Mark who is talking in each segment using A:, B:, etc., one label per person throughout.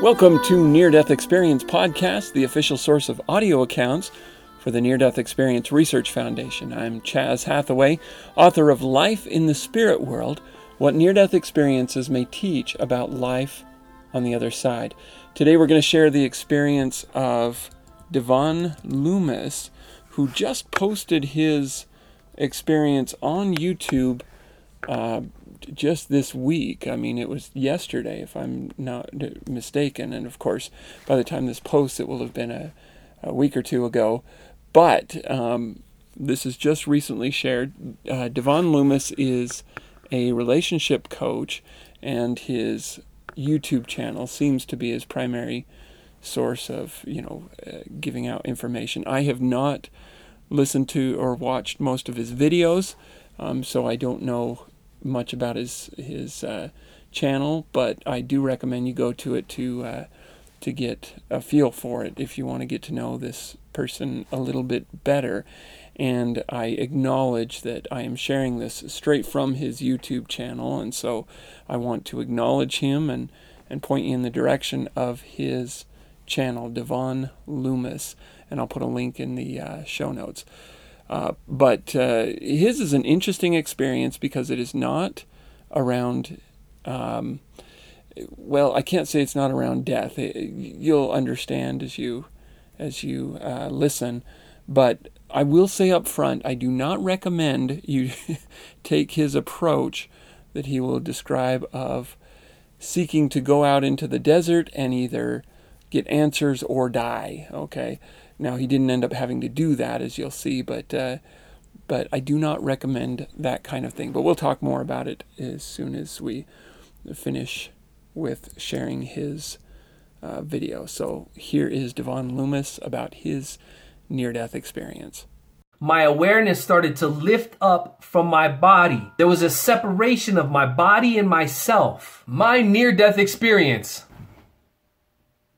A: Welcome to Near Death Experience Podcast, the official source of audio accounts for the Near Death Experience Research Foundation. I'm Chaz Hathaway, author of Life in the Spirit World What Near Death Experiences May Teach About Life on the Other Side. Today we're going to share the experience of Devon Loomis, who just posted his experience on YouTube. Uh, just this week. I mean, it was yesterday, if I'm not mistaken. And of course, by the time this posts, it will have been a, a week or two ago. But um, this is just recently shared. Uh, Devon Loomis is a relationship coach, and his YouTube channel seems to be his primary source of, you know, uh, giving out information. I have not listened to or watched most of his videos, um, so I don't know much about his his uh, channel, but I do recommend you go to it to uh, to get a feel for it if you want to get to know this person a little bit better. And I acknowledge that I am sharing this straight from his YouTube channel, and so I want to acknowledge him and and point you in the direction of his channel, Devon Loomis, and I'll put a link in the uh, show notes. Uh, but uh, his is an interesting experience because it is not around. Um, well, I can't say it's not around death. It, you'll understand as you as you uh, listen, but I will say up front, I do not recommend you take his approach that he will describe of seeking to go out into the desert and either get answers or die. Okay, now he didn't end up having to do that, as you'll see, but uh, but I do not recommend that kind of thing. But we'll talk more about it as soon as we finish with sharing his uh, video. So here is Devon Loomis about his near-death experience.
B: My awareness started to lift up from my body. There was a separation of my body and myself. My near death experience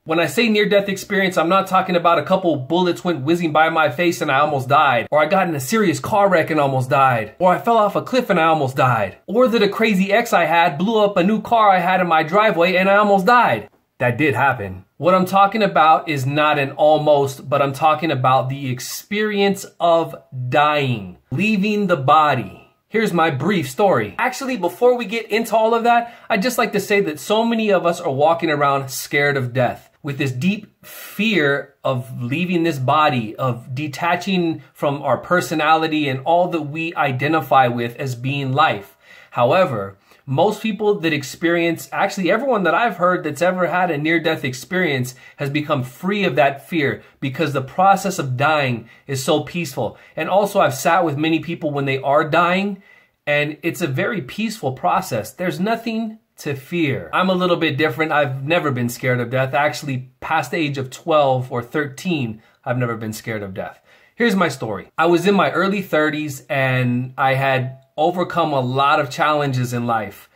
B: when I say near death experience, I'm not talking about a couple bullets went whizzing by my face and I almost died, or I got in a serious car wreck and almost died, or I fell off a cliff and I almost died, or that a crazy ex I had blew up a new car I had in my driveway and I almost died. That did happen. What I'm talking about is not an almost, but I'm talking about the experience of dying, leaving the body. Here's my brief story. Actually, before we get into all of that, I'd just like to say that so many of us are walking around scared of death with this deep fear of leaving this body, of detaching from our personality and all that we identify with as being life. However, most people that experience, actually everyone that I've heard that's ever had a near death experience has become free of that fear because the process of dying is so peaceful. And also I've sat with many people when they are dying and it's a very peaceful process. There's nothing to fear. I'm a little bit different. I've never been scared of death. Actually, past the age of 12 or 13, I've never been scared of death. Here's my story. I was in my early 30s and I had overcome a lot of challenges in life.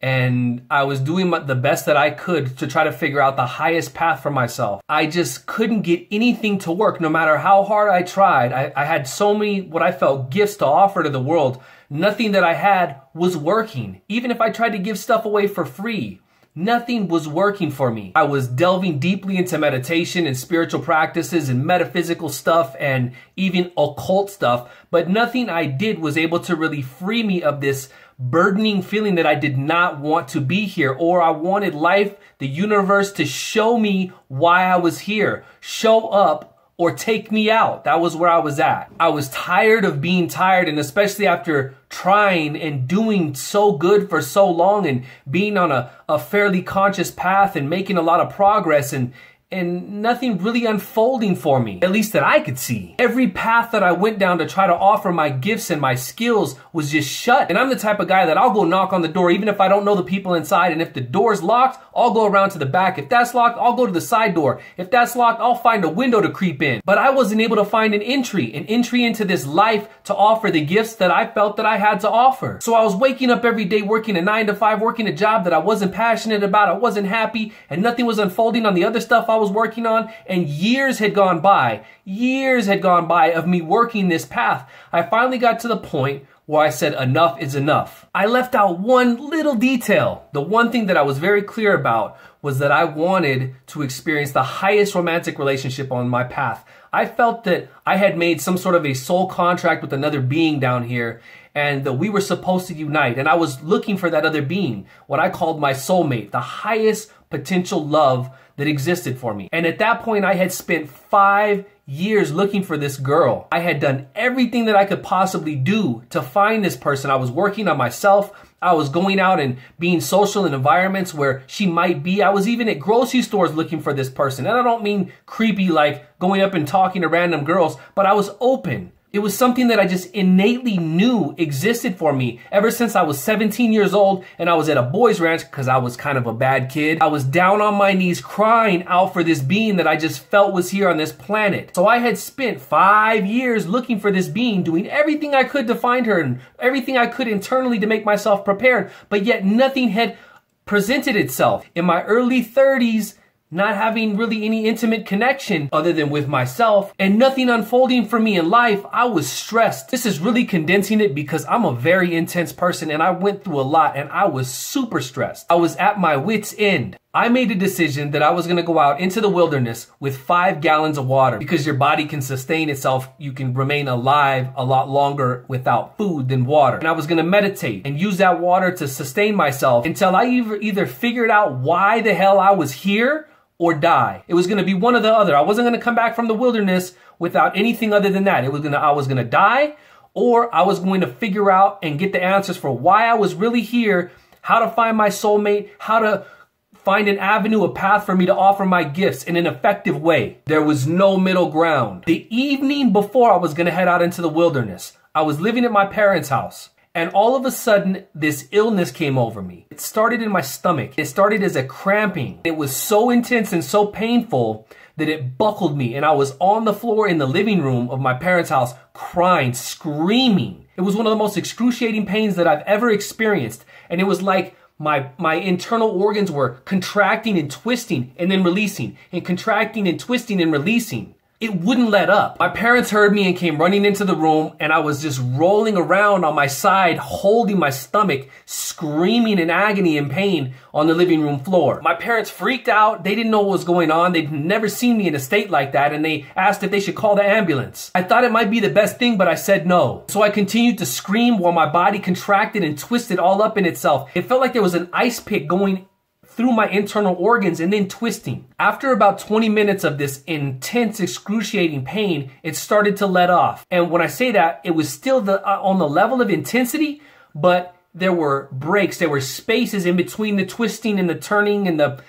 B: And I was doing the best that I could to try to figure out the highest path for myself. I just couldn't get anything to work no matter how hard I tried. I, I had so many, what I felt, gifts to offer to the world Nothing that I had was working. Even if I tried to give stuff away for free, nothing was working for me. I was delving deeply into meditation and spiritual practices and metaphysical stuff and even occult stuff, but nothing I did was able to really free me of this burdening feeling that I did not want to be here or I wanted life, the universe to show me why I was here, show up or take me out. That was where I was at. I was tired of being tired and especially after trying and doing so good for so long and being on a, a fairly conscious path and making a lot of progress and and nothing really unfolding for me, at least that I could see. Every path that I went down to try to offer my gifts and my skills was just shut. And I'm the type of guy that I'll go knock on the door even if I don't know the people inside. And if the door's locked, I'll go around to the back. If that's locked, I'll go to the side door. If that's locked, I'll find a window to creep in. But I wasn't able to find an entry, an entry into this life to offer the gifts that I felt that I had to offer. So I was waking up every day working a nine to five, working a job that I wasn't passionate about. I wasn't happy and nothing was unfolding on the other stuff I was working on, and years had gone by. Years had gone by of me working this path. I finally got to the point where I said enough is enough. I left out one little detail. The one thing that I was very clear about was that I wanted to experience the highest romantic relationship on my path. I felt that I had made some sort of a soul contract with another being down here and that we were supposed to unite. And I was looking for that other being, what I called my soulmate, the highest potential love that existed for me. And at that point, I had spent five years looking for this girl. I had done everything that I could possibly do to find this person. I was working on myself. I was going out and being social in environments where she might be. I was even at grocery stores looking for this person. And I don't mean creepy like going up and talking to random girls, but I was open. It was something that I just innately knew existed for me ever since I was 17 years old and I was at a boys ranch because I was kind of a bad kid. I was down on my knees crying out for this being that I just felt was here on this planet. So I had spent five years looking for this being, doing everything I could to find her and everything I could internally to make myself prepared, but yet nothing had presented itself. In my early 30s, not having really any intimate connection other than with myself and nothing unfolding for me in life, I was stressed. This is really condensing it because I'm a very intense person and I went through a lot and I was super stressed. I was at my wits end. I made a decision that I was going to go out into the wilderness with five gallons of water because your body can sustain itself. You can remain alive a lot longer without food than water. And I was going to meditate and use that water to sustain myself until I either, either figured out why the hell I was here or die. It was going to be one or the other. I wasn't going to come back from the wilderness without anything other than that. It was going to, I was going to die or I was going to figure out and get the answers for why I was really here, how to find my soulmate, how to find an avenue, a path for me to offer my gifts in an effective way. There was no middle ground. The evening before I was going to head out into the wilderness, I was living at my parents' house. And all of a sudden, this illness came over me. It started in my stomach. It started as a cramping. It was so intense and so painful that it buckled me. And I was on the floor in the living room of my parents' house, crying, screaming. It was one of the most excruciating pains that I've ever experienced. And it was like my, my internal organs were contracting and twisting and then releasing and contracting and twisting and releasing it wouldn't let up. My parents heard me and came running into the room and I was just rolling around on my side, holding my stomach, screaming in agony and pain on the living room floor. My parents freaked out. They didn't know what was going on. They'd never seen me in a state like that and they asked if they should call the ambulance. I thought it might be the best thing, but I said no. So I continued to scream while my body contracted and twisted all up in itself. It felt like there was an ice pick going through my internal organs and then twisting. After about 20 minutes of this intense, excruciating pain, it started to let off. And when I say that, it was still the, uh, on the level of intensity, but there were breaks, there were spaces in between the twisting and the turning and the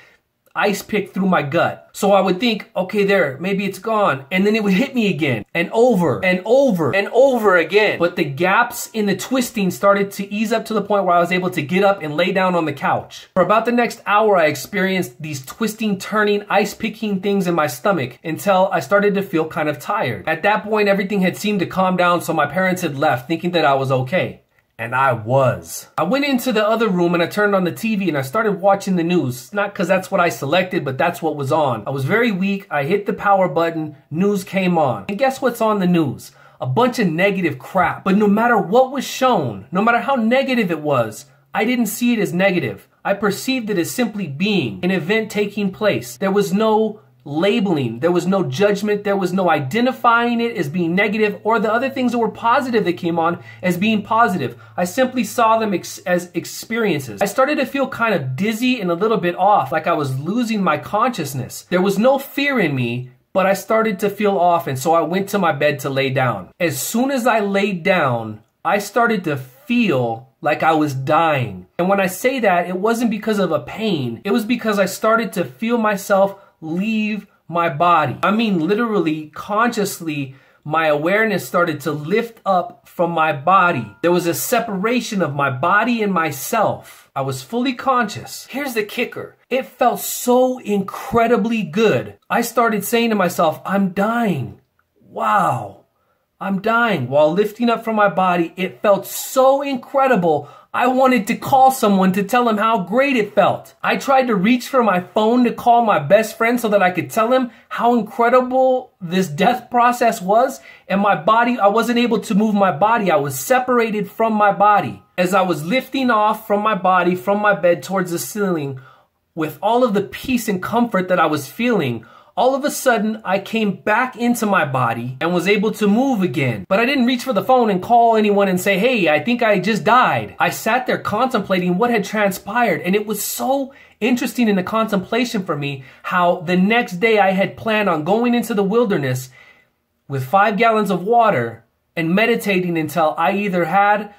B: ice pick through my gut. So I would think, okay, there, maybe it's gone. And then it would hit me again and over and over and over again. But the gaps in the twisting started to ease up to the point where I was able to get up and lay down on the couch. For about the next hour, I experienced these twisting, turning, ice picking things in my stomach until I started to feel kind of tired. At that point, everything had seemed to calm down, so my parents had left thinking that I was okay. And I was. I went into the other room and I turned on the TV and I started watching the news. Not because that's what I selected, but that's what was on. I was very weak. I hit the power button. News came on. And guess what's on the news? A bunch of negative crap. But no matter what was shown, no matter how negative it was, I didn't see it as negative. I perceived it as simply being an event taking place. There was no labeling. There was no judgment. There was no identifying it as being negative or the other things that were positive that came on as being positive. I simply saw them ex- as experiences. I started to feel kind of dizzy and a little bit off, like I was losing my consciousness. There was no fear in me, but I started to feel off, and so I went to my bed to lay down. As soon as I laid down, I started to feel like I was dying. And when I say that, it wasn't because of a pain, it was because I started to feel myself leave my body. I mean, literally, consciously, my awareness started to lift up from my body. There was a separation of my body and myself. I was fully conscious. Here's the kicker. It felt so incredibly good. I started saying to myself, I'm dying. Wow. I'm dying. While lifting up from my body, it felt so incredible. I wanted to call someone to tell him how great it felt. I tried to reach for my phone to call my best friend so that I could tell him how incredible this death process was. And my body, I wasn't able to move my body. I was separated from my body. As I was lifting off from my body, from my bed towards the ceiling, with all of the peace and comfort that I was feeling, all of a sudden I came back into my body and was able to move again. But I didn't reach for the phone and call anyone and say, hey, I think I just died. I sat there contemplating what had transpired and it was so interesting in the contemplation for me how the next day I had planned on going into the wilderness with five gallons of water and meditating until I either had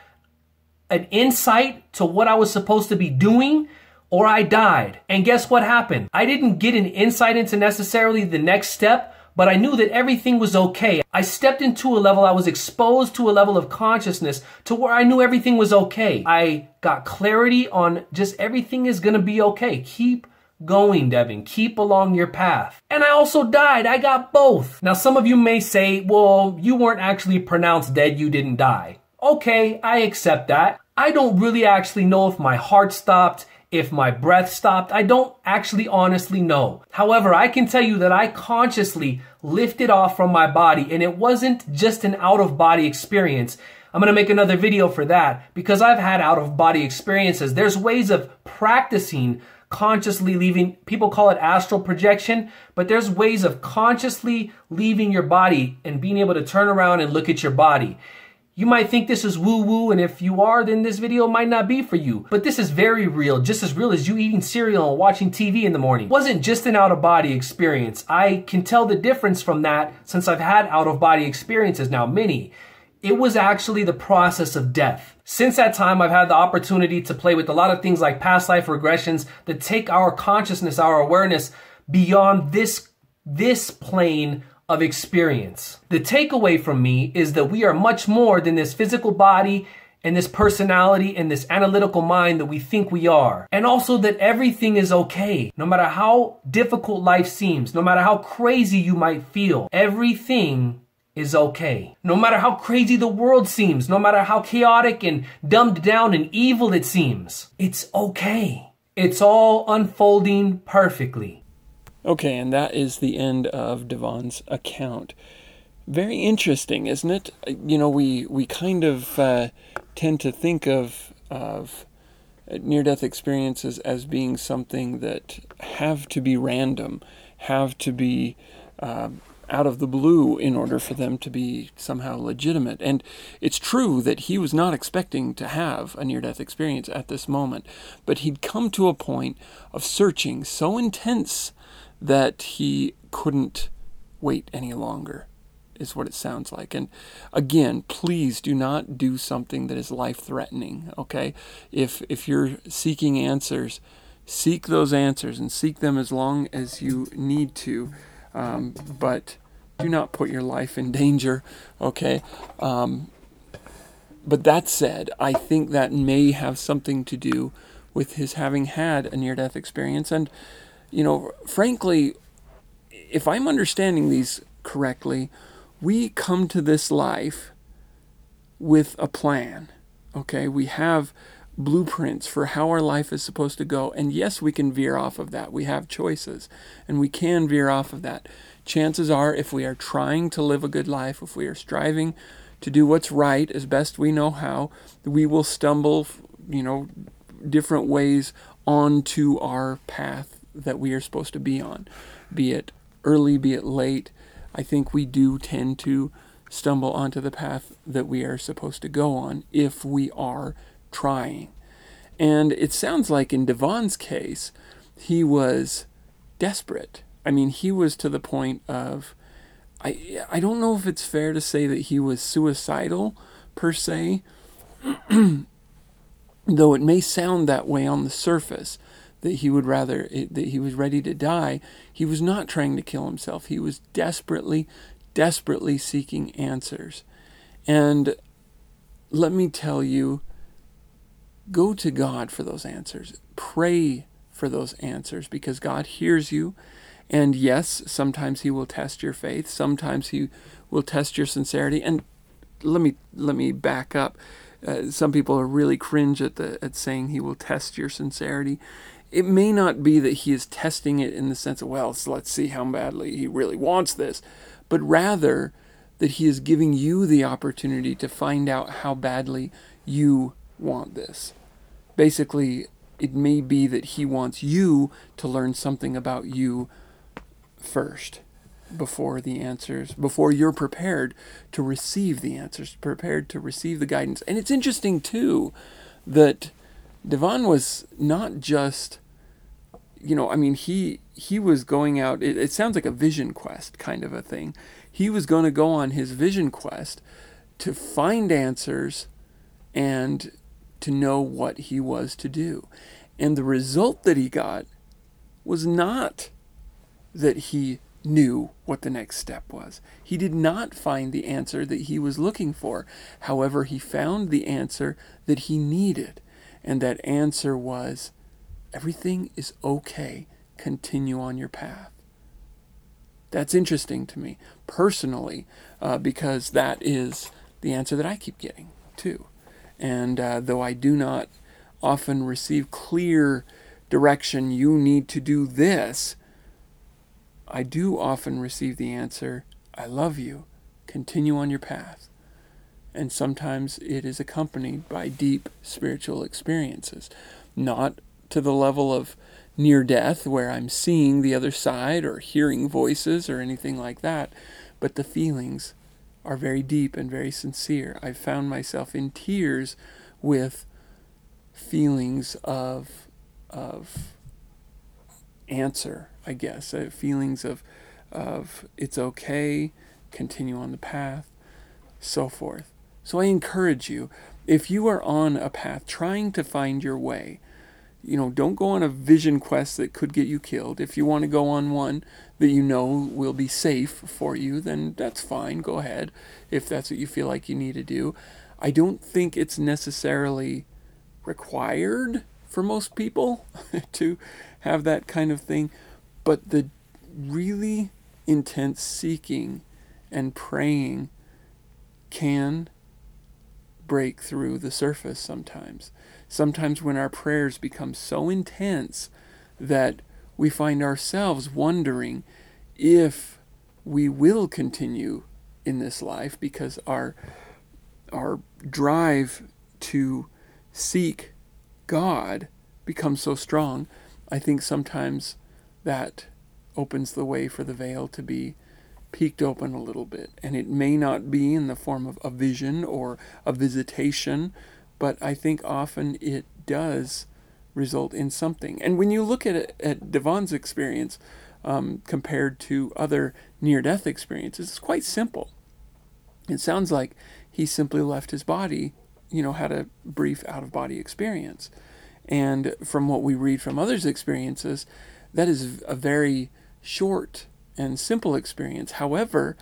B: an insight to what I was supposed to be doing or I died. And guess what happened? I didn't get an insight into necessarily the next step, but I knew that everything was okay. I stepped into a level, I was exposed to a level of consciousness to where I knew everything was okay. I got clarity on just everything is gonna be okay. Keep going, Devon. Keep along your path. And I also died. I got both. Now, some of you may say, well, you weren't actually pronounced dead, you didn't die. Okay, I accept that. I don't really actually know if my heart stopped, if my breath stopped, I don't actually honestly know. However, I can tell you that I consciously lifted off from my body and it wasn't just an out of body experience. I'm going to make another video for that because I've had out of body experiences. There's ways of practicing consciously leaving, people call it astral projection, but there's ways of consciously leaving your body and being able to turn around and look at your body. You might think this is woo woo, and if you are, then this video might not be for you. But this is very real, just as real as you eating cereal and watching TV in the morning. It wasn't just an out of body experience. I can tell the difference from that since I've had out of body experiences now, many. It was actually the process of death. Since that time, I've had the opportunity to play with a lot of things like past life regressions that take our consciousness, our awareness beyond this, this plane of experience. The takeaway from me is that we are much more than this physical body and this personality and this analytical mind that we think we are. And also that everything is okay. No matter how difficult life seems, no matter how crazy you might feel, everything is okay. No matter how crazy the world seems, no matter how chaotic and dumbed down and evil it seems, it's okay. It's all unfolding perfectly.
A: Okay, and that is the end of Devon's account. Very interesting, isn't it? You know, we we kind of uh, tend to think of of near-death experiences as being something that have to be random, have to be uh, out of the blue in order for them to be somehow legitimate. And it's true that he was not expecting to have a near death experience at this moment, but he'd come to a point of searching so intense that he couldn't wait any longer is what it sounds like. And again, please do not do something that is life threatening, okay? If if you're seeking answers, seek those answers and seek them as long as you need to. Um, but do not put your life in danger, okay? Um, but that said, I think that may have something to do with his having had a near death experience and you know, frankly, if I'm understanding these correctly, we come to this life with a plan. Okay, we have blueprints for how our life is supposed to go. And yes, we can veer off of that. We have choices and we can veer off of that. Chances are, if we are trying to live a good life, if we are striving to do what's right as best we know how, we will stumble, you know, different ways onto our path that we are supposed to be on, be it early, be it late. I think we do tend to stumble onto the path that we are supposed to go on if we are trying. And it sounds like in Devon's case, he was desperate. I mean, he was to the point of I I don't know if it's fair to say that he was suicidal per se, though it may sound that way on the surface that he would rather that he was ready to die he was not trying to kill himself he was desperately desperately seeking answers and let me tell you go to God for those answers pray for those answers because God hears you And yes, sometimes he will test your faith, sometimes he will test your sincerity. And let me let me back up. Uh, some people are really cringe at the at saying he will test your sincerity. It may not be that he is testing it in the sense of well, so let's see how badly he really wants this, but rather that he is giving you the opportunity to find out how badly you want this. Basically, it may be that he wants you to learn something about you first before the answers, before you're prepared to receive the answers, prepared to receive the guidance. And it's interesting, too, that Devon was not just, you know, I mean, he he was going out. It, it sounds like a vision quest kind of a thing. He was going to go on his vision quest to find answers and to know what he was to do. And the result that he got was not that he knew what the next step was. He did not find the answer that he was looking for. However, he found the answer that he needed. And that answer was everything is okay. Continue on your path. That's interesting to me personally uh, because that is the answer that I keep getting too. And uh, though I do not often receive clear direction, you need to do this, I do often receive the answer, I love you, continue on your path. And sometimes it is accompanied by deep spiritual experiences, not to the level of near death where I'm seeing the other side or hearing voices or anything like that, but the feelings are very deep and very sincere. I've found myself in tears with feelings of of answer, I guess, uh, feelings of of it's okay, continue on the path, so forth. So I encourage you, if you are on a path trying to find your way, you know, don't go on a vision quest that could get you killed. If you want to go on one that you know will be safe for you, then that's fine. Go ahead if that's what you feel like you need to do. I don't think it's necessarily required for most people to have that kind of thing. But the really intense seeking and praying can break through the surface sometimes. Sometimes when our prayers become so intense that we find ourselves wondering if we will continue in this life because our our drive to seek God becomes so strong, I think sometimes that opens the way for the veil to be peeked open a little bit. And it may not be in the form of a vision or a visitation, but I think often it does result in something. And when you look at at Devon's experience um, compared to other near death experiences, it's quite simple. It sounds like he simply left his body you know, had a brief out of body experience. And from what we read from others' experiences, that is a very short and simple experience. However,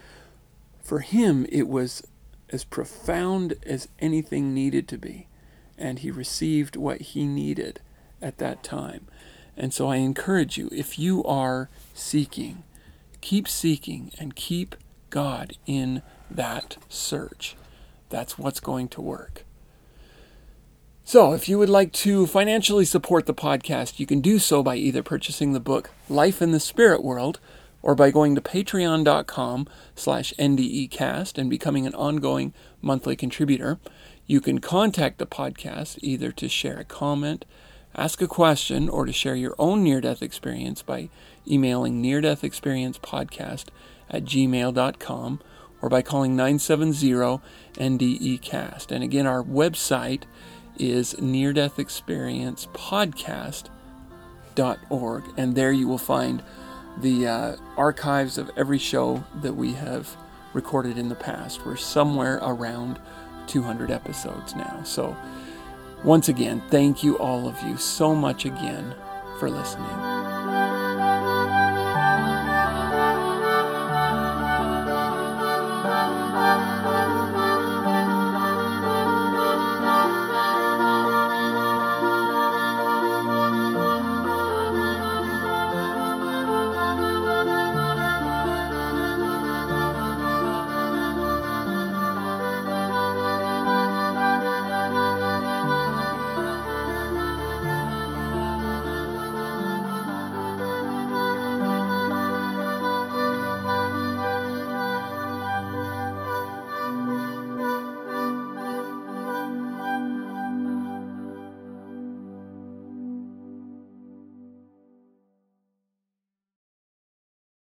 A: for him, it was as profound as anything needed to be. And he received what he needed at that time. And so I encourage you, if you are seeking, keep seeking and keep God in that search. That's what's going to work. So, if you would like to financially support the podcast, you can do so by either purchasing the book Life in the Spirit World or by going to patreon.com slash ndecast and becoming an ongoing monthly contributor. You can contact the podcast either to share a comment, ask a question, or to share your own near-death experience by emailing near-death-experience-podcast at gmail.com or by calling 970-NDEcast. And again, our website is near death experience podcast.org and there you will find the uh, archives of every show that we have recorded in the past. We're somewhere around 200 episodes now. So once again thank you all of you so much again for listening